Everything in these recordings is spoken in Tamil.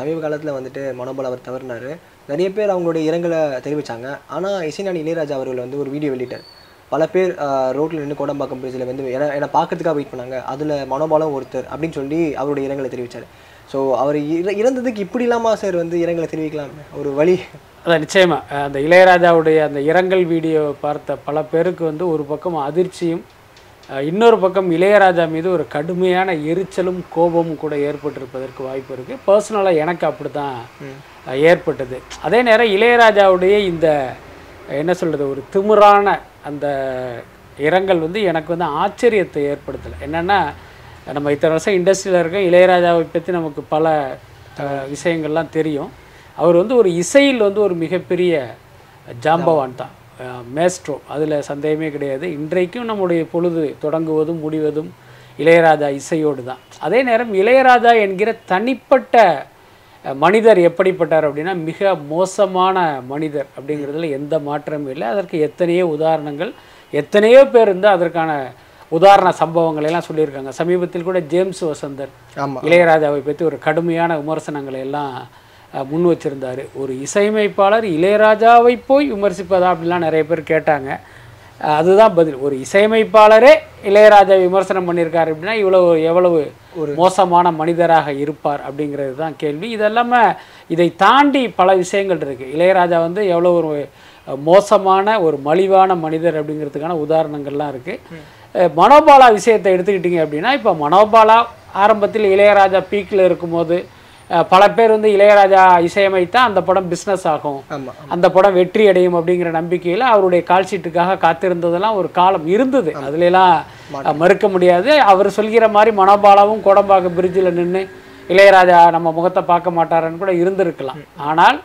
சமீப காலத்தில் வந்துட்டு மனோபால் அவர் தவறினார். நிறைய பேர் அவங்களுடைய இரங்கலை தெரிவித்தாங்க ஆனால் இசைஞானி இளையராஜா அவர்கள் வந்து ஒரு வீடியோ வெளியிட்டார். பல பேர் ரோட்டில் நின்று கோடம்பாக்கம் பிரிட்ஜில் வந்து ஏன்னா என்னை பார்க்கறதுக்காக வெயிட் பண்ணாங்க. அதில் மனோபாலம் ஒருத்தர் அப்படின்னு சொல்லி அவருடைய இரங்கலை தெரிவித்தார் ஸோ அவர் இற இறந்ததுக்கு இப்படி இல்லாமா சார் வந்து இரங்கலை தெரிவிக்கலாம்? ஒரு வழி. அதான் நிச்சயமாக அந்த இளையராஜாவுடைய அந்த இரங்கல் வீடியோ பார்த்த பல பேருக்கு வந்து ஒரு பக்கம் அதிர்ச்சியும் இன்னொரு பக்கம் இளையராஜா மீது ஒரு கடுமையான எரிச்சலும் கோபமும் கூட ஏற்பட்டிருப்பதற்கு வாய்ப்பு இருக்குது பர்சனலாக எனக்கு அப்படி தான் ஏற்பட்டது. அதே நேரம் இளையராஜாவுடைய இந்த என்ன சொல்கிறது ஒரு திமிரான அந்த இரங்கல் வந்து எனக்கு வந்து ஆச்சரியத்தை ஏற்படுத்தலை. என்னென்னா நம்ம இத்தனை வருஷம் இண்டஸ்ட்ரியில் இருக்கோம் இளையராஜாவை பற்றி நமக்கு பல விஷயங்கள்லாம் தெரியும். அவர் வந்து ஒரு இசையில் வந்து ஒரு மிகப்பெரிய ஜாம்பவான் தான் மேஸ்ட்ரோ. அதில் சந்தேகமே கிடையாது. இன்றைக்கும் நம்முடைய பொழுது தொடங்குவதும் முடிவதும் இளையராஜா இசையோடு தான். அதே நேரம் இளையராஜா என்கிற தனிப்பட்ட மனிதர் எப்படிப்பட்டார் அப்படின்னா மிக மோசமான மனிதர் அப்படிங்கிறதுல எந்த மாற்றமும் இல்லை. அதற்கு எத்தனையோ உதாரணங்கள் எத்தனையோ பேர் வந்து அதற்கான உதாரண சம்பவங்களை எல்லாம் சொல்லியிருக்காங்க. சமீபத்தில் கூட ஜேம்ஸ் வசந்தர் இளையராஜாவை பற்றி ஒரு கடுமையான விமர்சனங்களை எல்லாம் முன் வச்சிருந்தாரு. ஒரு இசையமைப்பாளர் இளையராஜாவை போய் விமர்சிப்பதா அப்படிலாம் நிறைய பேர் கேட்டாங்க. அதுதான் பதில். ஒரு இசையமைப்பாளரே இளையராஜா விமர்சனம் பண்ணியிருக்காரு அப்படின்னா இவ்வளவு எவ்வளவு ஒரு மோசமான மனிதராக இருப்பார் அப்படிங்கிறது தான் கேள்வி. இதெல்லாம இதை தாண்டி பல விஷயங்கள் இருக்கு. இளையராஜா வந்து எவ்வளோ ஒரு மோசமான ஒரு மலிவான மனிதர் அப்படிங்கிறதுக்கான உதாரணங்கள்லாம் இருக்கு. அஹ், மனோபாலா விஷயத்தை எடுத்துக்கிட்டீங்க அப்படின்னா இப்போ மனோபாலா ஆரம்பத்தில் இளையராஜா பீக்கில் இருக்கும்போது பல பேர் வந்து இளையராஜா இசையமைத்தா அந்த படம் பிஸ்னஸ் ஆகும். அந்த படம் வெற்றி அடையும் அப்படிங்கிற நம்பிக்கையில் அவருடைய கால்ஷீட்டுக்காக காத்திருந்ததெல்லாம் ஒரு காலம் இருந்தது. அதுலலாம் மறுக்க முடியாது. அவர் சொல்கிற மாதிரி மனோபாலாவும் கோடம்பாக்கம் பிரிட்ஜில் நின்று இளையராஜா நம்ம முகத்தை பார்க்க மாட்டாருன்னு கூட இருந்திருக்கலாம். ஆனால்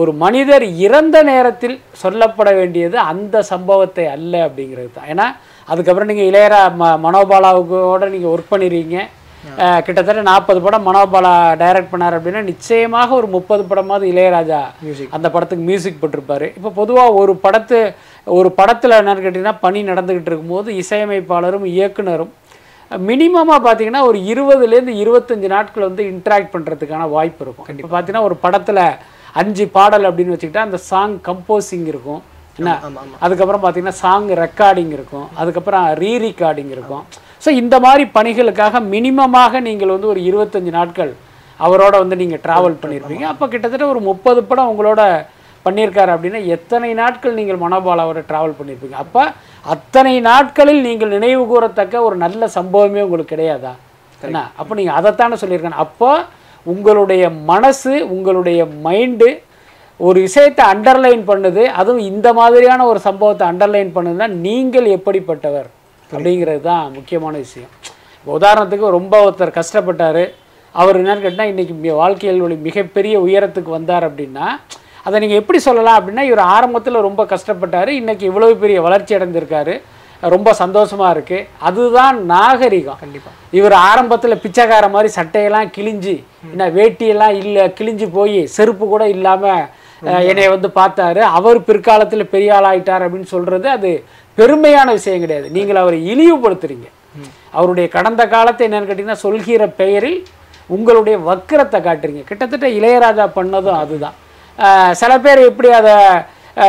ஒரு மனிதர் இறந்த நேரத்தில் சொல்லப்பட வேண்டியது அந்த சம்பவத்தை அல்ல அப்படிங்கிறது தான். ஏன்னா அதுக்கப்புறம் நீங்கள் இளையரா ம மனோபாலாவுக்கோட நீங்கள் ஒர்க் பண்ணிடுறீங்க கிட்டத்தட்ட நாற்பது படம் மனோபாலா டைரக்ட் பண்ணார் அப்படின்னா நிச்சயமாக ஒரு முப்பது படமாவது இளையராஜா அந்த படத்துக்கு மியூசிக் போட்டிருப்பாரு. இப்போ பொதுவாக ஒரு படத்து ஒரு படத்தில் என்னன்னு கேட்டிங்கன்னா பணி நடந்துக்கிட்டு இருக்கும்போது இசையமைப்பாளரும் இயக்குனரும் மினிமமாக பார்த்தீங்கன்னா ஒரு இருபதுலேருந்து இருபத்தஞ்சு நாட்கள் வந்து இன்ட்ராக்ட் பண்ணுறதுக்கான வாய்ப்பு இருக்கும். இப்போ பார்த்தீங்கன்னா ஒரு படத்தில் அஞ்சு பாடல் அப்படின்னு வச்சுக்கிட்டா அந்த சாங் கம்போசிங் இருக்கும். என்ன? அதுக்கப்புறம் பார்த்தீங்கன்னா சாங் ரெக்கார்டிங் இருக்கும். அதுக்கப்புறம் ரீ ரெக்கார்டிங் இருக்கும். ஸோ இந்த மாதிரி பணிகளுக்காக மினிமமாக நீங்கள் வந்து ஒரு இருபத்தஞ்சு நாட்கள் அவரோட வந்து நீங்கள் ட்ராவல் பண்ணியிருப்பீங்க அப்போ கிட்டத்தட்ட ஒரு முப்பது படம் உங்களோட பண்ணியிருக்காரு அப்படின்னா எத்தனை நாட்கள் நீங்கள் மனோபாலாவோட ட்ராவல் பண்ணியிருப்பீங்க அப்போ அத்தனை நாட்களில் நீங்கள் நினைவு கூறத்தக்க ஒரு நல்ல சம்பவமே உங்களுக்கு கிடையாதா? என்ன? அப்போ நீங்கள் அதைத்தானே சொல்லியிருக்கேன் அப்போ உங்களுடைய மனசு உங்களுடைய மைண்டு ஒரு விஷயத்தை அண்டர்லைன் பண்ணுது. அதுவும் இந்த மாதிரியான ஒரு சம்பவத்தை அண்டர்லைன் பண்ணுதுன்னா நீங்கள் எப்படிப்பட்டவர்? அப்படிங்கிறது தான் முக்கியமான விஷயம். இப்போ உதாரணத்துக்கு ரொம்ப ஒருத்தர் கஷ்டப்பட்டார். அவர் என்னன்னு கேட்டால் இன்றைக்கி வாழ்க்கையில் ஒரு மிகப்பெரிய உயரத்துக்கு வந்தார் அப்படின்னா அதை நீங்கள் எப்படி சொல்லலாம் அப்படின்னா இவர் ஆரம்பத்தில் ரொம்ப கஷ்டப்பட்டார். இன்னைக்கு இவ்வளவு பெரிய வளர்ச்சி அடைந்திருக்காரு. ரொம்ப சந்தோஷமா இருக்கு. அதுதான் நாகரிகம். கண்டிப்பா. இவர் ஆரம்பத்தில் பிச்சைக்கார மாதிரி சட்டையெல்லாம் கிழிஞ்சு என்ன வேட்டியெல்லாம் இல்லை கிழிஞ்சு போய் செருப்பு கூட இல்லாமல் என்னை வந்து பார்த்தாரு. அவர் பிற்காலத்தில் பெரிய ஆளாயிட்டார் அப்படின்னு சொல்றது அது பெருமையான விஷயம் கிடையாது. நீங்கள் அவரை இழிவுபடுத்துறீங்க. அவருடைய கடந்த காலத்தை என்னன்னு கேட்டிங்கன்னா சொல்கிற பெயரில் உங்களுடைய வக்கிரத்தை காட்டுறீங்க. கிட்டத்தட்ட இளையராஜா பண்ணதும் அதுதான். சில பேர் எப்படி அதை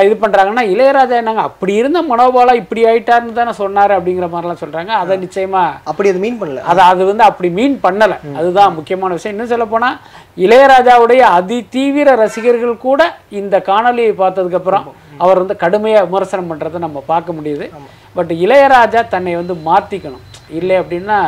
இது பண்ணுறாங்கன்னா இளையராஜா என்னங்க அப்படி இருந்த மனோபாலா இப்படி ஆயிட்டாருன்னு தானே சொன்னார் அப்படிங்கிற மாதிரிலாம் சொல்கிறாங்க அதை நிச்சயமாக அப்படி அது மீன் பண்ணல. அதை அது வந்து அப்படி மீன் பண்ணலை. அதுதான் முக்கியமான விஷயம். இன்னும் சொல்ல போனால் இளையராஜாவுடைய அதி தீவிர ரசிகர்கள் கூட இந்த காணொலியை பார்த்ததுக்கப்புறம் அவர் வந்து கடுமையாக விமர்சனம் பண்ணுறதை நம்ம பார்க்க முடியுது. பட் இளையராஜா தன்னை வந்து மாற்றிக்கணும் இல்லை அப்படின்னா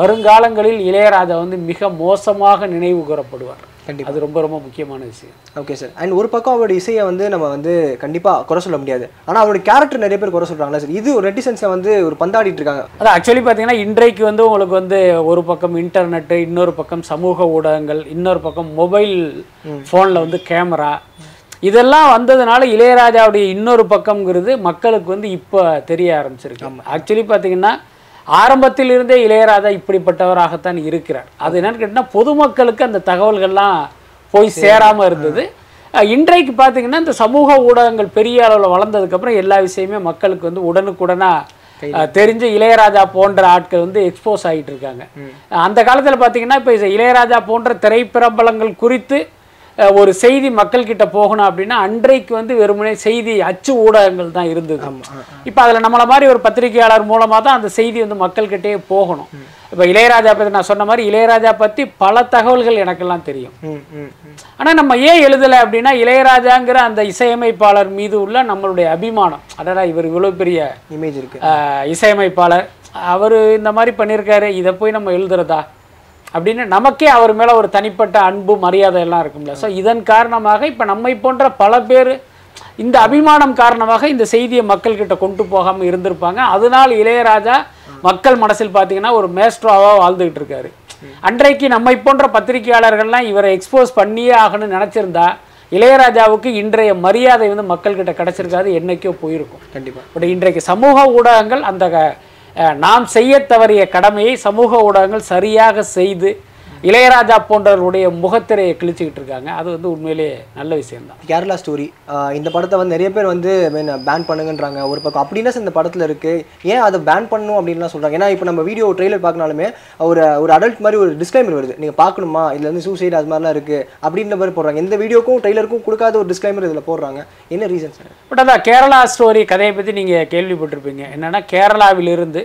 வருங்காலங்களில் இளையராஜா வந்து மிக மோசமாக நினைவு கூறப்படுவார் கண்டிப்பா. அது ரொம்ப ரொம்ப முக்கியமான விஷயம். ஓகே சார் அண்ட் ஒரு பக்கம் அவருடைய இசையை வந்து நம்ம வந்து கண்டிப்பா குறை சொல்ல முடியாது. ஆனா அவருடைய கேரக்டர் நிறைய பேர் குறை சொல்றாங்களா சார் இது ஒரு ரெட்டிசன்ஸை வந்து ஒரு பந்தாடிட்டு இருக்காங்க. அது ஆக்சுவலி பார்த்தீங்கன்னா இன்றைக்கு வந்து உங்களுக்கு வந்து ஒரு பக்கம் இன்டர்நெட்டு இன்னொரு பக்கம் சமூக ஊடகங்கள் இன்னொரு பக்கம் மொபைல் ஃபோனில் வந்து கேமரா இதெல்லாம் வந்ததுனால இளையராஜாவுடைய இன்னொரு பக்கம்ங்கிறது மக்களுக்கு வந்து இப்போ தெரிய ஆரம்பிச்சிருக்கு. ஆக்சுவலி பார்த்தீங்கன்னா ஆரம்பத்தில் இருந்தே இளையராஜா இப்படிப்பட்டவராகத்தான் இருக்கிறார். அது என்னன்னு கேட்டிங்கன்னா பொதுமக்களுக்கு அந்த தகவல்கள்லாம் போய் சேராமல் இருந்தது. இன்றைக்கு பார்த்தீங்கன்னா இந்த சமூக ஊடகங்கள் பெரிய அளவில் வளர்ந்ததுக்கப்புறம் எல்லா விஷயமே மக்களுக்கு வந்து உடனுக்குடனாக தெரிஞ்சு இளையராஜா போன்ற ஆட்கள் வந்து எக்ஸ்போஸ் ஆகிட்டு இருக்காங்க. அந்த காலத்தில் பார்த்தீங்கன்னா இப்போ இளையராஜா போன்ற திரைப்பிரபலங்கள் குறித்து ஒரு செய்தி மக்கள்கிட்ட போகணும் அப்படின்னா அன்றைக்கு வந்து வெறுமனே செய்தி அச்சு ஊடகங்கள் தான் இருந்தது. இப்போ அதில் நம்மளை மாதிரி ஒரு பத்திரிகையாளர் மூலமாக தான் அந்த செய்தி வந்து மக்கள்கிட்டயே போகணும். இப்போ இளையராஜா பற்றி நான் சொன்ன மாதிரி இளையராஜா பற்றி பல தகவல்கள் எனக்கெல்லாம் தெரியும். ஆனால் நம்ம ஏன் எழுதலை அப்படின்னா இளையராஜாங்கிற அந்த இசையமைப்பாளர் மீது உள்ள நம்மளுடைய அபிமானம். அடடா இவர் இவ்வளோ பெரிய இமேஜ் இருக்கு. இசையமைப்பாளர். அவர் இந்த மாதிரி பண்ணியிருக்காரு இதை போய் நம்ம எழுதுறதா? அப்படின்னு நமக்கே அவர் மேலே ஒரு தனிப்பட்ட அன்பு மரியாதை எல்லாம் இருக்கும்ல ஸோ இதன் காரணமாக இப்போ நம்மை போன்ற பல பேர் இந்த அபிமானம் காரணமாக இந்த செய்தியை மக்கள்கிட்ட கொண்டு போகாமல் இருந்திருப்பாங்க. அதனால் இளையராஜா மக்கள் மனசில் பார்த்தீங்கன்னா ஒரு மேஸ்ட்ரோவாக வாழ்ந்துகிட்டு இருக்காரு. அன்றைக்கு நம்மை போன்ற பத்திரிகையாளர்கள்லாம் இவரை எக்ஸ்போஸ் பண்ணியே ஆகணும்னு நினச்சிருந்தா இளையராஜாவுக்கு இன்றைய மரியாதை வந்து மக்கள்கிட்ட கிடைச்சிருக்காது என்னைக்கோ போயிருக்கும். கண்டிப்பா. பட் இன்றைக்கு சமூக ஊடகங்கள் அந்த நாம் செய்ய தவறிய கடமையை சமூக ஊடகங்கள் சரியாக செய்து இளையராஜா போன்றவர்களுடைய முகத்திரையை கிழிச்சுக்கிட்டு இருக்காங்க. அது வந்து உண்மையிலேயே நல்ல விஷயம்தான். கேரளா ஸ்டோரி இந்த படத்தை வந்து நிறைய பேர் வந்து பேன் பண்ணுங்கன்றாங்க. ஒரு பக்கம் அப்படின்னா இந்த படத்துல இருக்கு? ஏன் அதை பேன் பண்ணணும் அப்படின்லாம் சொல்றாங்க. ஏன்னா இப்போ நம்ம வீடியோ ட்ரெய்லர் பார்க்கனாலுமே ஒரு ஒரு அடல்ட் மாதிரி ஒரு டிஸ்க்ளைமர் வருது. நீங்க பார்க்கணுமா? இதுல இருந்து சூசைட் அது மாதிரிலாம் இருக்கு. அப்படின்ற மாதிரி போடுறாங்க. எந்த வீடியோக்கும் ட்ரெய்லருக்கும் கொடுக்காத ஒரு டிஸ்க்ளைமர் இதுல போடுறாங்க. என்ன ரீசன் பட் அதான் கேரளா ஸ்டோரி கதையை பற்றி நீங்கள் கேள்விப்பட்டிருப்பீங்க. என்னன்னா கேரளாவிலிருந்து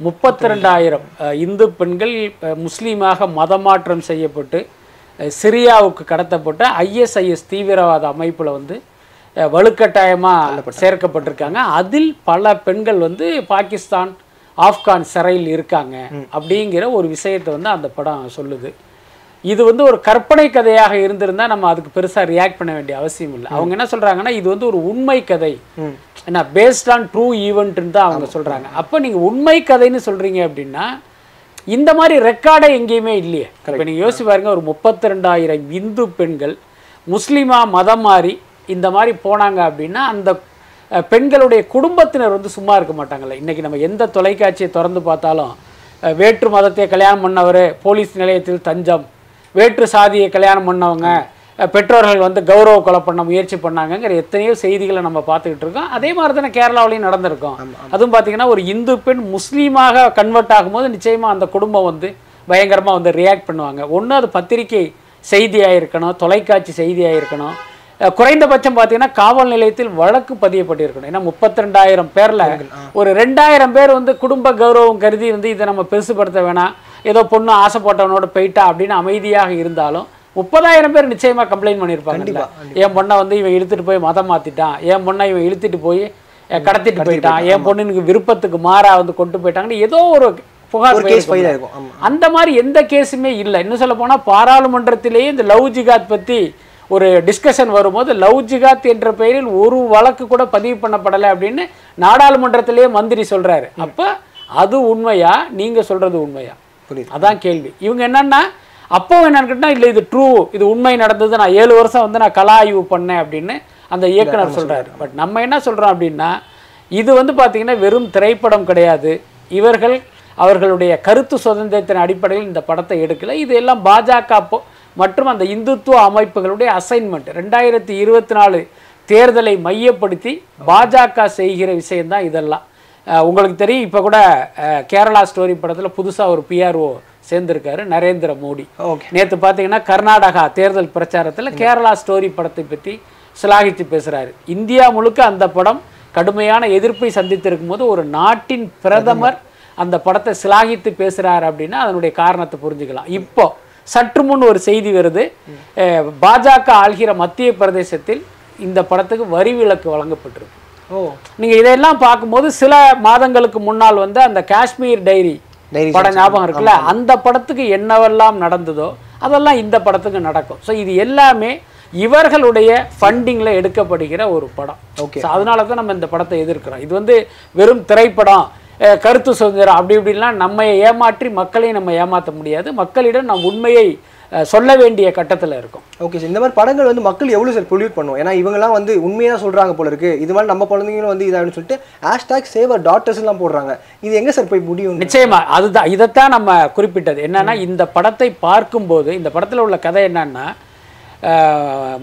முப்பத்தி ரெண்டாயிரம் இந்து பெண்கள் முஸ்லீமாக மதமாற்றம் செய்யப்பட்டு சிரியாவுக்கு கடத்தப்பட்டு ஐஎஸ்ஐஎஸ் தீவிரவாத அமைப்பில் வந்து வலுக்கட்டாயமாக சேர்க்கப்பட்டிருக்காங்க. அதில் பல பெண்கள் வந்து பாகிஸ்தான் ஆப்கான் சிறையில் இருக்காங்க அப்படிங்கிற ஒரு விஷயத்தை வந்து அந்த படம் சொல்லுது. இது வந்து ஒரு கற்பனை கதையாக இருந்திருந்தா நம்ம அதுக்கு பெருசா ரியாக்ட் பண்ண வேண்டிய அவசியம் இல்லை. அவங்க என்ன சொல்றாங்கன்னா இது வந்து ஒரு உண்மை கதை. ஏன்னா பேஸ்ட் ஆன் ட்ரூ ஈவெண்ட்னு தான் அவங்க சொல்றாங்க. அப்போ நீங்க உண்மை கதைன்னு சொல்றீங்க அப்படின்னா இந்த மாதிரி ரெக்கார்டே எங்கேயுமே இல்லையே. இப்போ நீங்க யோசிச்சு பாருங்க ஒரு முப்பத்தி ரெண்டாயிரம் இந்து பெண்கள் முஸ்லீமா மதம் மாறி இந்த மாதிரி போனாங்க அப்படின்னா அந்த பெண்களுடைய குடும்பத்தினர் வந்து சும்மா இருக்க மாட்டாங்கல்ல. இன்னைக்கு நம்ம எந்த தொலைக்காட்சியை திறந்து பார்த்தாலும் வேற்று மதத்தை கல்யாணம் பண்ணவர் போலீஸ் நிலையத்தில் தஞ்சம் வேற்று சாதியை கல்யாணம் பண்ணவங்க பெற்றோர்கள் வந்து கௌரவ கொலை பண்ண முயற்சி பண்ணாங்கங்கிற எத்தனையோ செய்திகளை நம்ம பார்த்துக்கிட்டு இருக்கோம். அதே மாதிரி தானே கேரளாவிலையும் நடந்திருக்கும். அதுவும் பார்த்தீங்கன்னா ஒரு இந்து பெண் முஸ்லீமாக கன்வெர்ட் ஆகும்போது நிச்சயமாக அந்த குடும்பம் வந்து பயங்கரமாக வந்து ரியாக்ட் பண்ணுவாங்க. ஒன்று அது பத்திரிகை செய்தியாக இருக்கணும் தொலைக்காட்சி செய்தியாக இருக்கணும் குறைந்தபட்சம் பார்த்தீங்கன்னா காவல் நிலையத்தில் வழக்கு பதியப்பட்டிருக்கணும். ஏன்னா முப்பத்தி ரெண்டாயிரம் பேரில் ஒரு ரெண்டாயிரம் பேர் வந்து குடும்ப கௌரவம் கருதி வந்து இதை நம்ம பெருசுப்படுத்த வேணாம். ஏதோ பொண்ணு ஆசைப்பட்டவனோட போயிட்டா அப்படின்னு அமைதியாக இருந்தாலும் முப்பதாயிரம் பேர் நிச்சயமா கம்ப்ளைண்ட் பண்ணியிருப்பாங்க என் பொண்ணை வந்து இவன் இழுத்துட்டு போய் மதம் மாத்திட்டான். என் பொண்ணை இவன் இழுத்துட்டு போய் கடத்திட்டு போயிட்டான். என் பொண்ணுக்கு விருப்பத்துக்கு மாறா வந்து கொண்டு போயிட்டாங்கன்னு ஏதோ ஒரு புகார் கேஸ் ஆமா. அந்த மாதிரி எந்த கேஸுமே இல்லை. இன்னும் சொல்ல போனா பாராளுமன்றத்திலேயே இந்த லவ் ஜிகாத் பத்தி ஒரு டிஸ்கஷன் வரும்போது லவ் ஜிகாத் என்ற பெயரில் ஒரு வழக்கு கூட பதிவு பண்ணப்படலை அப்படின்னு நாடாளுமன்றத்திலேயே மந்திரி சொல்றாரு. அப்ப அது உண்மையா? நீங்க சொல்றது உண்மையா? அதான் கேள்வி. இவங்க என்னன்னா அப்போ என்னன்னு கேட்டா இல்லை இது ட்ரூ இது உண்மை நடந்தது. நான் ஏழு வருஷம் வந்து நான் கலா ஆய்வு பண்ணேன் அப்படின்னு அந்த இயக்குனர் சொல்றாரு. பட் நம்ம என்ன சொல்றோம் அப்படின்னா இது வந்து பாத்தீங்கன்னா வெறும் திரைப்படம் கிடையாது. இவர்கள் அவர்களுடைய கருத்து சுதந்திரத்தின் அடிப்படையில் இந்த படத்தை எடுக்கல. இது எல்லாம் பாஜக மற்றும் அந்த இந்துத்துவ அமைப்புகளுடைய அசைன்மெண்ட் ரெண்டாயிரத்தி இருபத்தி நாலு தேர்தலை மையப்படுத்தி பாஜக செய்கிற விஷயம்தான் இதெல்லாம். உங்களுக்கு தெரியும் இப்போ கூட கேரளா ஸ்டோரி படத்தில் புதுசாக ஒரு பிஆர்ஓ சேர்ந்திருக்காரு நரேந்திர மோடி. ஓகே. நேற்று பார்த்தீங்கன்னா கர்நாடகா தேர்தல் பிரச்சாரத்தில் கேரளா ஸ்டோரி படத்தை பற்றி சிலாகித்து பேசுகிறாரு இந்தியா முழுக்க அந்த படம் கடுமையான எதிர்ப்பை சந்தித்திருக்கும் போது ஒரு நாட்டின் பிரதமர் அந்த படத்தை சிலாகித்து பேசுகிறார் அப்படின்னா அதனுடைய காரணத்தை புரிஞ்சுக்கலாம். இப்போ சற்று முன் ஒரு செய்தி வருது. பாஜக ஆள்கிற மத்திய பிரதேசத்தில் இந்த படத்துக்கு வரி விலக்கு வழங்கப்பட்டிருக்கு. ஓ. நீங்க இதெல்லாம் பார்க்கும்போது சில மாதங்களுக்கு முன்னால் வந்து அந்த காஷ்மீர் டைரி படம் ஞாபகம் இருக்குல்ல? அந்த படத்துக்கு என்னவெல்லாம் நடந்ததோ அதெல்லாம் இந்த படத்துக்கு நடக்கும். ஸோ இது எல்லாமே இவர்களுடைய ஃபண்டிங்ல எடுக்கப்படுகிற ஒரு படம். Okay. So, அதனால தான் நம்ம இந்த படத்தை எதிர்க்கிறோம். இது வந்து வெறும் திரைப்படம். கருத்து சுதந்திரம் அப்படி இப்படிலாம் நம்ம ஏமாற்றி மக்களையும் நம்ம ஏமாற்ற முடியாது. மக்களிடம் நம் உண்மையை சொல்ல வேண்டிய கட்டத்தில் இருக்கும். ஓகே சார் இந்த மாதிரி படங்கள் வந்து மக்கள் எவ்வளோ சார் பொல்யூட் பண்ணும்? ஏன்னா இவங்கெல்லாம் வந்து உண்மையாக சொல்கிறாங்க போல இருக்கு. இது மாதிரி நம்ம குழந்தைங்களும் வந்து இதாகனு சொல்லிட்டு ஹேஷ்டாக் சேவர் டாக்டர்ஸ்லாம் போடுறாங்க. இது எங்கே சார் போய் முடியும் நிச்சயமா. அதுதான் இதைத்தான் நம்ம குறிப்பிட்டது. என்னன்னா இந்த படத்தை பார்க்கும்போது இந்த படத்துல உள்ள கதை என்னன்னா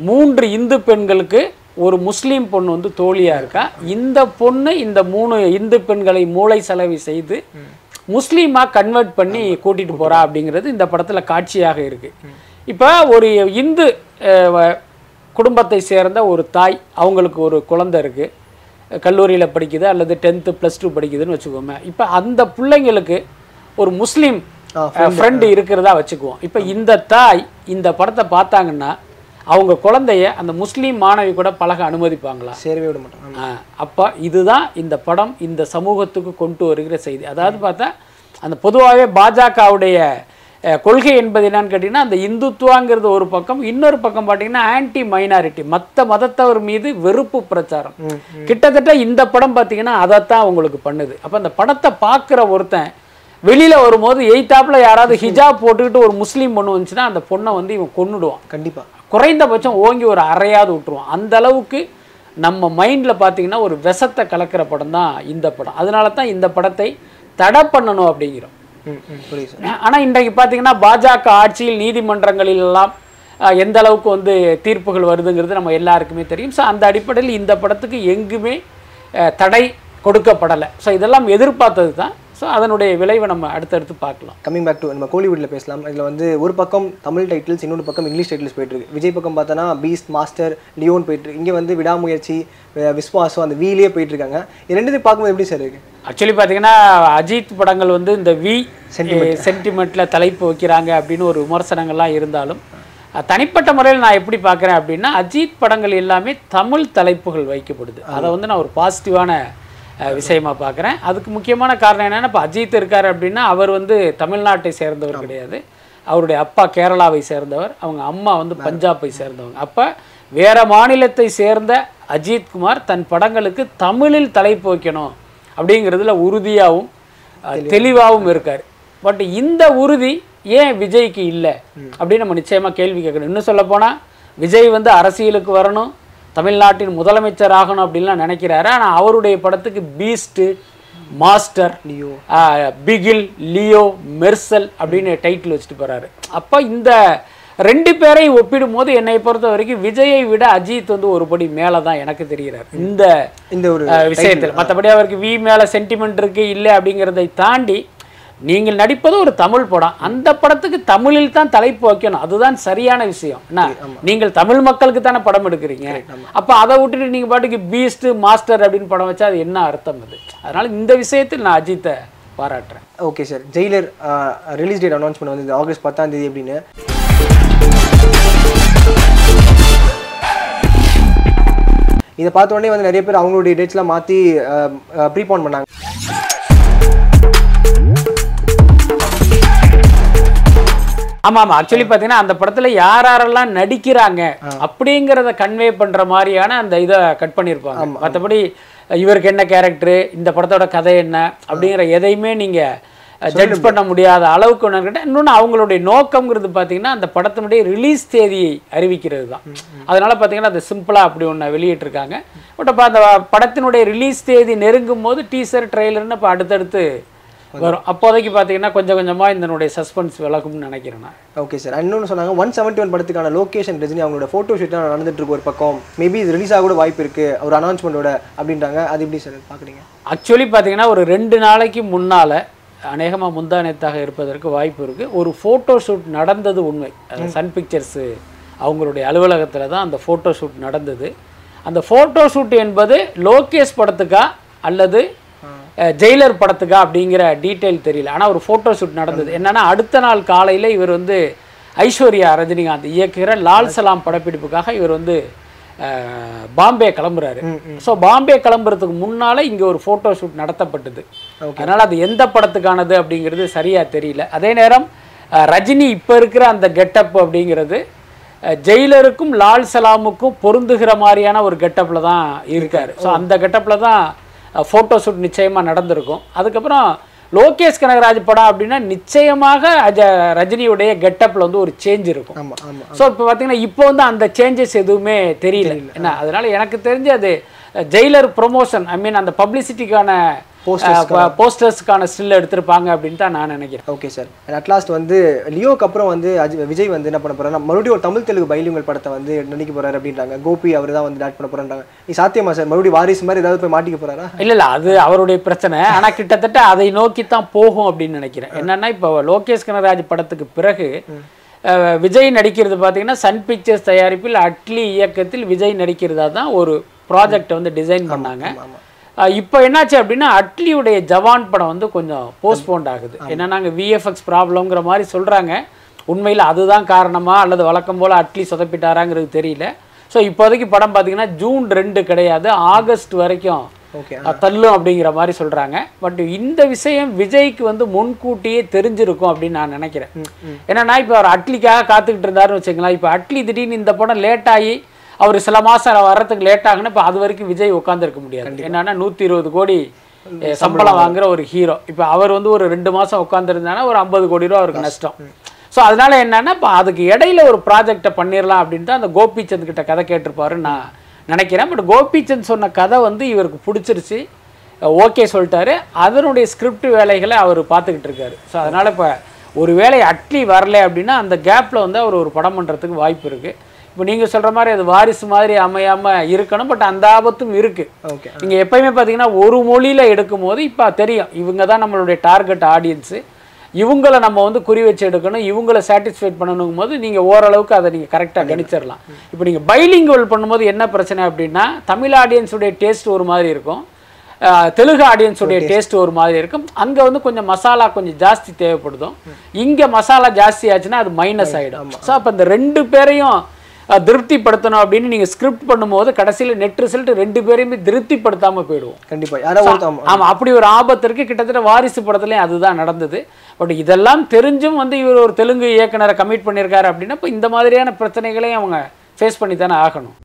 மூன்று இந்து பெண்களுக்கு ஒரு முஸ்லீம் பொண்ணு வந்து தோழியா இருக்கா? இந்த பொண்ணு இந்த மூணு இந்து பெண்களை மூளை செலவு செய்து முஸ்லீமா கன்வெர்ட் பண்ணி கூட்டிட்டு போறா அப்படிங்கிறது இந்த படத்துல காட்சியாக இருக்கு. இப்போ ஒரு இந்து குடும்பத்தை சேர்ந்த ஒரு தாய் அவங்களுக்கு ஒரு குழந்தை இருக்கு. கல்லூரியில் படிக்குது அல்லது டென்த்து ப்ளஸ் டூ படிக்குதுன்னு வச்சுக்கோமே. இப்போ அந்த பிள்ளைங்களுக்கு ஒரு முஸ்லீம் ஃப்ரெண்டு இருக்கிறதா வச்சுக்குவோம். இப்போ இந்த தாய் இந்த படத்தை பார்த்தாங்கன்னா அவங்க குழந்தைய அந்த முஸ்லீம் மாணவி கூட பழக அனுமதிப்பாங்களா? சேரவே விட. ஆ, அப்போ இதுதான் இந்த படம் இந்த சமூகத்துக்கு கொண்டு வருகிற செய்தி. அதாவது பார்த்தா அந்த பொதுவாகவே பாஜகவுடைய கொள்கை என்பது என்னன்னு கேட்டிங்கன்னா அந்த இந்துத்துவாங்கிறது ஒரு பக்கம் இன்னொரு பக்கம் பார்த்தீங்கன்னா ஆன்டி மைனாரிட்டி மற்ற மதத்தவர் மீது வெறுப்பு பிரச்சாரம். கிட்டத்தட்ட இந்த படம் பார்த்தீங்கன்னா அதைத்தான் உங்களுக்கு பண்ணுது. அப்போ அந்த படத்தை பார்க்குற ஒருத்தன் வெளியில வரும்போது எய்த்தாப்புல யாராவது ஹிஜாப் போட்டுக்கிட்டு ஒரு முஸ்லீம் பொண்ணு வந்துச்சுன்னா அந்த பொண்ணை வந்து இவன் கொன்னுடுவான். கண்டிப்பா. குறைந்தபட்சம் ஓங்கி ஒரு அறையாவது விட்டுருவோம். அந்த அளவுக்கு நம்ம மைண்டில் பார்த்தீங்கன்னா ஒரு விஷத்தை கலக்கிற படம் தான் இந்த படம். அதனால தான் இந்த படத்தை தடை பண்ணணும் அப்படிங்கிறோம். ஆனால் இன்றைக்கு பார்த்தீங்கன்னா பாஜக ஆட்சியில் நீதிமன்றங்களில் எல்லாம் அஹ், எந்த அளவுக்கு வந்து தீர்ப்புகள் வருதுங்கிறது நம்ம எல்லாருக்குமே தெரியும். ஸோ அந்த அடிப்படையில் இந்த படத்துக்கு எங்குமே தடை கொடுக்கப்படலை. ஸோ இதெல்லாம் எதிர்பார்த்தது தான். ஸோ அதனுடைய விளைவை நம்ம அடுத்தடுத்து பார்க்கலாம். கமிங் பேக் டு நம்ம கோலிவுட்டில் பேசலாம். இதில் வந்து ஒரு பக்கம் தமிழ் டைட்டில்ஸ் இன்னொரு பக்கம் இங்கிலீஷ் டைட்டில்ஸ் போயிட்டு இருக்கு விஜய் பக்கம் பார்த்தோன்னா பீஸ்ட் மாஸ்டர் லியோன் போயிட்டு இங்கே வந்து விடாமுயற்சி விஸ்வாசம் அந்த வீலே போயிட்டு இருக்காங்க இது ரெண்டுத்தையும் பார்க்கும்போது எப்படி சார் இருக்கு? ஆக்சுவலி பார்த்தீங்கன்னா அஜித் படங்கள் வந்து இந்த வி சென்டிமெண்ட்டில் தலைப்பு வைக்கிறாங்க அப்படின்னு ஒரு விமர்சனங்கள்லாம் இருந்தாலும் தனிப்பட்ட முறையில் நான் எப்படி பார்க்குறேன் அப்படின்னா அஜித் படங்கள் எல்லாமே தமிழ் தலைப்புகள் வைக்கப்படுது. அதை வந்து நான் ஒரு பாசிட்டிவான விஷயமா பார்க்குறேன். அதுக்கு முக்கியமான காரணம் என்னன்னா இப்போ அஜித் இருக்கார் அப்படின்னா அவர் வந்து தமிழ்நாட்டை சேர்ந்தவர் கிடையாது. அவருடைய அப்பா கேரளாவை சேர்ந்தவர். அவங்க அம்மா வந்து பஞ்சாபை சேர்ந்தவங்க. அப்போ வேற மாநிலத்தை சேர்ந்த அஜித் குமார் தன் படங்களுக்கு தமிழில் தலைப்பு வைக்கணும் அப்படிங்கிறதுல உறுதியாகவும் தெளிவாகவும் இருக்கார். பட் இந்த உறுதி ஏன் விஜய்க்கு இல்லை? அப்படின்னு நம்ம நிச்சயமா கேள்வி கேட்கணும். இன்னும் சொல்ல விஜய் வந்து அரசியலுக்கு வரணும். தமிழ்நாட்டின் முதலமைச்சர் ஆகணும் அப்படின்லாம் நினைக்கிறாரு. ஆனா அவருடைய படத்துக்கு beast master Leo. Bigil Leo Mersal அப்படின்னு டைட்டில் வச்சுட்டு போறாரு. அப்போ இந்த ரெண்டு பேரையும் ஒப்பிடும் போது என்னை பொறுத்த வரைக்கும் விஜயை விட அஜித் வந்து ஒரு படி மேலே தான் எனக்கு தெரிகிறார். இந்த இந்த ஒரு விஷயத்தில். மற்றபடி அவருக்கு வி மேலே சென்டிமெண்ட் இருக்கு இல்லை அப்படிங்கிறதை தாண்டி நீங்கள் நடிப்பது ஒரு தமிழ் படம். அந்த படத்துக்கு தமிழில் தான் தலைப்பு வைக்கணும். அதுதான் சரியான விஷயம். என்ன? நீங்கள் தமிழ் மக்களுக்கு தானே படம் எடுக்கிறீங்க? அப்போ அதை விட்டுட்டு நீங்கள் பாட்டுக்கு பீஸ்ட் மாஸ்டர் அப்படின்னு படம் வச்சா அது என்ன அர்த்தம் அது? அதனால இந்த விஷயத்தில் நான் அஜித்தை பாராட்டுறேன். Okay sir Jailer release date announce பண்ண வந்து ஆகஸ்ட் பத்தாம் தேதி அப்படின்னு இதை பார்த்த உடனே வந்து நிறைய பேர் அவங்களுடைய டேட்ஸ்லாம் மாற்றி ப்ரீபான் பண்ணாங்க. ஆமா ஆமா ஆக்சுவலி பார்த்தீங்கன்னா அந்த படத்துல யார் யாரெல்லாம் நடிக்கிறாங்க அப்படிங்கிறத கன்வே பண்ற மாதிரியான அந்த இதை கட் பண்ணியிருப்பாங்க மற்றபடி இவருக்கு என்ன கேரக்டர் இந்த படத்தோட கதை என்ன அப்படிங்கிற எதையுமே நீங்க ஜட்ஜ் பண்ண முடியாத அளவுக்கு ஒன்று இன்னொன்று அவங்களுடைய நோக்கம்ங்கிறது பார்த்தீங்கன்னா அந்த படத்தினுடைய ரிலீஸ் தேதியை அறிவிக்கிறது தான். அதனால பார்த்தீங்கன்னா அது சிம்பிளாக அப்படி ஒன்று வெளியிட்டிருக்காங்க. பட் அப்போ அந்த படத்தினுடைய ரிலீஸ் தேதி நெருங்கும் போது டீசர் ட்ரெய்லர்னு இப்போ அடுத்தடுத்து வரும். அப்போதைக்கு பார்த்தீங்கன்னா கொஞ்சம் கொஞ்சமாக இதனுடைய சஸ்பென்ஸ் விலகும்னு நினைக்கிறேன் நான். ஓகே சார் இன்னொன்று சொன்னாங்க ஒன் செவன்ட்டி ஒன் படத்துக்கான லொகேஷன் ரஜினி அவங்களோட ஃபோட்டோ ஷூட்லாம் நடந்துட்டு இருக்கு ஒரு பக்கம். மேபி இது ரிலீஸ் ஆக கூட வாய்ப்பு இருக்கு ஒரு அனௌன்ஸ்மெண்ட்டோட அப்படின்றாங்க. அது எப்படி சார் பார்க்குறீங்க ஆக்சுவலி பார்த்தீங்கன்னா ஒரு ரெண்டு நாளைக்கு முன்னால் அநேகமாக முந்தானத்தாக இருப்பதற்கு வாய்ப்பு இருக்குது ஒரு ஃபோட்டோ ஷூட் நடந்தது உண்மை. சன் பிக்சர்ஸு அவங்களுடைய அலுவலகத்தில் தான் அந்த ஃபோட்டோ ஷூட் நடந்தது. அந்த ஃபோட்டோ ஷூட் என்பது லோகேஷ் படத்துக்கா அல்லது ஜெயிலர் படத்துக்கா அப்படிங்கிற டீட்டெயில் தெரியல. ஆனால் ஒரு ஃபோட்டோ ஷூட் நடந்தது. என்னன்னா அடுத்த நாள் காலையில் இவர் வந்து ஐஸ்வர்யா ரஜினிகாந்த் இயக்குகிற லால் சலாம் படப்பிடிப்புக்காக இவர் வந்து பாம்பே கிளம்புறாரு. ஸோ பாம்பே கிளம்புறதுக்கு முன்னால இங்கே ஒரு ஃபோட்டோ ஷூட் நடத்தப்பட்டது. அதனால அது எந்த படத்துக்கானது அப்படிங்கிறது சரியா தெரியல. அதே நேரம் ரஜினி இப்போ இருக்கிற அந்த கெட்டப் அப்படிங்கிறது ஜெயிலருக்கும் லால் சலாமுக்கும் பொருந்துகிற மாதிரியான ஒரு கெட்டப்பில் தான் இருக்காரு. ஸோ அந்த கெட்டப்பில் தான் ஃபோட்டோ ஷூட் நிச்சயமாக நடந்திருக்கும். அதுக்கப்புறம் லோகேஷ் கனகராஜ் படம் அப்படின்னா நிச்சயமாக அஜ ரஜினியுடைய கெட்டப்பில் வந்து ஒரு சேஞ்ச் இருக்கும். ஸோ இப்போ பார்த்தீங்கன்னா இப்போ வந்து அந்த சேஞ்சஸ் எதுவுமே தெரியல. என்ன அதனால எனக்கு தெரிஞ்சு அது ஜெயிலர் ப்ரொமோஷன் ஐ மீன் அந்த பப்ளிசிட்டிக்கான போஸ்டர்ஸ்க்கான ஸ்டில் எடுத்திருப்பாங்க அப்படின்னு தான் நான் நினைக்கிறேன். ஓகே சார் அட்லாஸ்ட் வந்து லியோக்கு அப்புறம் வந்து விஜய் வந்து என்ன பண்ண போறாரு மறுபடியும் ஒரு தமிழ் தெலுங்கு பைலிங்கல் படத்தை வந்து நடிக்க போறாரு அப்படின்றாங்க. கோபி அவர் தான் வந்து டேட் பண்ண போறாங்க நீ சாத்தியமா சார் மறுபடியும் வாரிசு மாதிரி ஏதாவது போய் மாட்டிக்க போறாரா? இல்ல இல்ல அது அவருடைய பிரச்சனை. ஆனா கிட்டத்தட்ட அதை நோக்கி தான் போகும் அப்படின்னு நினைக்கிறேன். என்னன்னா இப்போ லோகேஷ் கனராஜ் படத்துக்கு பிறகு விஜய் நடிக்கிறது பார்த்தீங்கன்னா சன் பிக்சர்ஸ் தயாரிப்பில் அட்லி இயக்கத்தில் விஜய் நடிக்கிறதா தான் ஒரு ப்ராஜெக்ட் வந்து டிசைன் பண்ணாங்க. இப்போ என்னாச்சு அப்படின்னா அட்லியுடைய ஜவான் படம் வந்து கொஞ்சம் போஸ்ட்போண்ட் ஆகுது. ஏன்னா நாங்கள் விஎஃப்எக்ஸ் ப்ராப்ளம்ங்கிற மாதிரி சொல்றாங்க. உண்மையில் அதுதான் காரணமா அல்லது வழக்கம் போல அட்லி சொதப்பிட்டாராங்கிறது தெரியல. ஸோ இப்போதைக்கு படம் பார்த்தீங்கன்னா ஜூன் ரெண்டு கிடையாது ஆகஸ்ட் வரைக்கும் தள்ளும் அப்படிங்கிற மாதிரி சொல்றாங்க. பட் இந்த விஷயம் விஜய்க்கு வந்து முன்கூட்டியே தெரிஞ்சிருக்கும் அப்படின்னு நான் நினைக்கிறேன். ஏன்னா இப்போ அவர் அட்லிக்காக காத்துக்கிட்டு இருந்தாருன்னு வச்சுங்களேன் இப்போ அட்லி திடீர்னு இந்த படம் லேட் ஆகி அவர் சில மாசம் வர்றதுக்கு லேட் ஆகுன்னா இப்போ அது வரைக்கும் விஜய் உட்காந்துருக்க முடியாது. என்னன்னா நூற்றி இருபது கோடி சம்பளம் வாங்குற ஒரு ஹீரோ இப்போ அவர் வந்து ஒரு ரெண்டு மாசம் உட்காந்துருந்தாங்கன்னா ஒரு ஐம்பது கோடி ரூபா அவருக்கு நஷ்டம். ஸோ அதனால என்னன்னா இப்போ அதுக்கு இடையில ஒரு ப்ராஜெக்டை பண்ணிடலாம் அப்படின்ட்டு அந்த கோபிச்சந்த் கிட்ட கதை கேட்டிருப்பாருன்னு நான் நினைக்கிறேன். பட் கோபிச்சந்த் சொன்ன கதை வந்து இவருக்கு பிடிச்சிருச்சு. ஓகே சொல்லிட்டாரு. அதனுடைய ஸ்கிரிப்ட் வேலைகளை அவர் பார்த்துக்கிட்டு இருக்காரு. ஸோ அதனால் இப்போ ஒரு வேளை அட்லி வரல அப்படின்னா அந்த கேப்பில் வந்து அவர் ஒரு படம் பண்ணுறதுக்கு வாய்ப்பு இருக்குது இப்போ நீங்கள் சொல்கிற மாதிரி அது வாரிசு மாதிரி அமையாமல் இருக்கணும் பட் அந்த ஆபத்தும் இருக்குது ஓகே நீங்கள் எப்பயுமே பார்த்தீங்கன்னா ஒரு மொழியில் எடுக்கும் போது இப்போ தெரியும். இவங்க தான் நம்மளுடைய டார்கெட் ஆடியன்ஸு இவங்கள நம்ம வந்து குறி வச்சு எடுக்கணும் இவங்கள சாட்டிஸ்ஃபைட் பண்ணணும் போது நீங்கள் ஓரளவுக்கு அதை நீங்கள் கரெக்டாக கணிச்சிடலாம். இப்போ நீங்கள் பைலிங்குவல் பண்ணும்போது என்ன பிரச்சனை அப்படின்னா தமிழ் ஆடியன்ஸுடைய டேஸ்ட் ஒரு மாதிரி இருக்கும். தெலுங்கு ஆடியன்ஸுடைய டேஸ்ட் ஒரு மாதிரி இருக்கும். அங்கே வந்து கொஞ்சம் மசாலா கொஞ்சம் ஜாஸ்தி தேவைப்படுதும். இங்கே மசாலா ஜாஸ்தி ஆச்சுன்னா அது மைனஸ் ஆகிடும் ஸோ அப்போ இந்த ரெண்டு பேரையும் திருப்திப்படுத்தணும் அப்படின்னு நீங்கள் ஸ்கிரிப்ட் பண்ணும்போது கடைசியில் நெட் ரிசல்ட் ரெண்டு பேரையுமே திருப்திப்படுத்தாமல் போயிடுவோம். கண்டிப்பா. யாரோ ஒருத்தர் ஆமா. ஆமா அப்படி ஒரு ஆபத்து கிட்டத்தட்ட வாரிசு படத்துலயும் அதுதான் நடந்தது. பட் இதெல்லாம் தெரிஞ்சும் வந்து இவர் ஒரு தெலுங்கு இயக்குனரை கமிட் பண்ணியிருக்காரு அப்படின்னா இப்போ இந்த மாதிரியான பிரச்சனைகளையும் அவங்க ஃபேஸ் பண்ணி தானே ஆகணும்.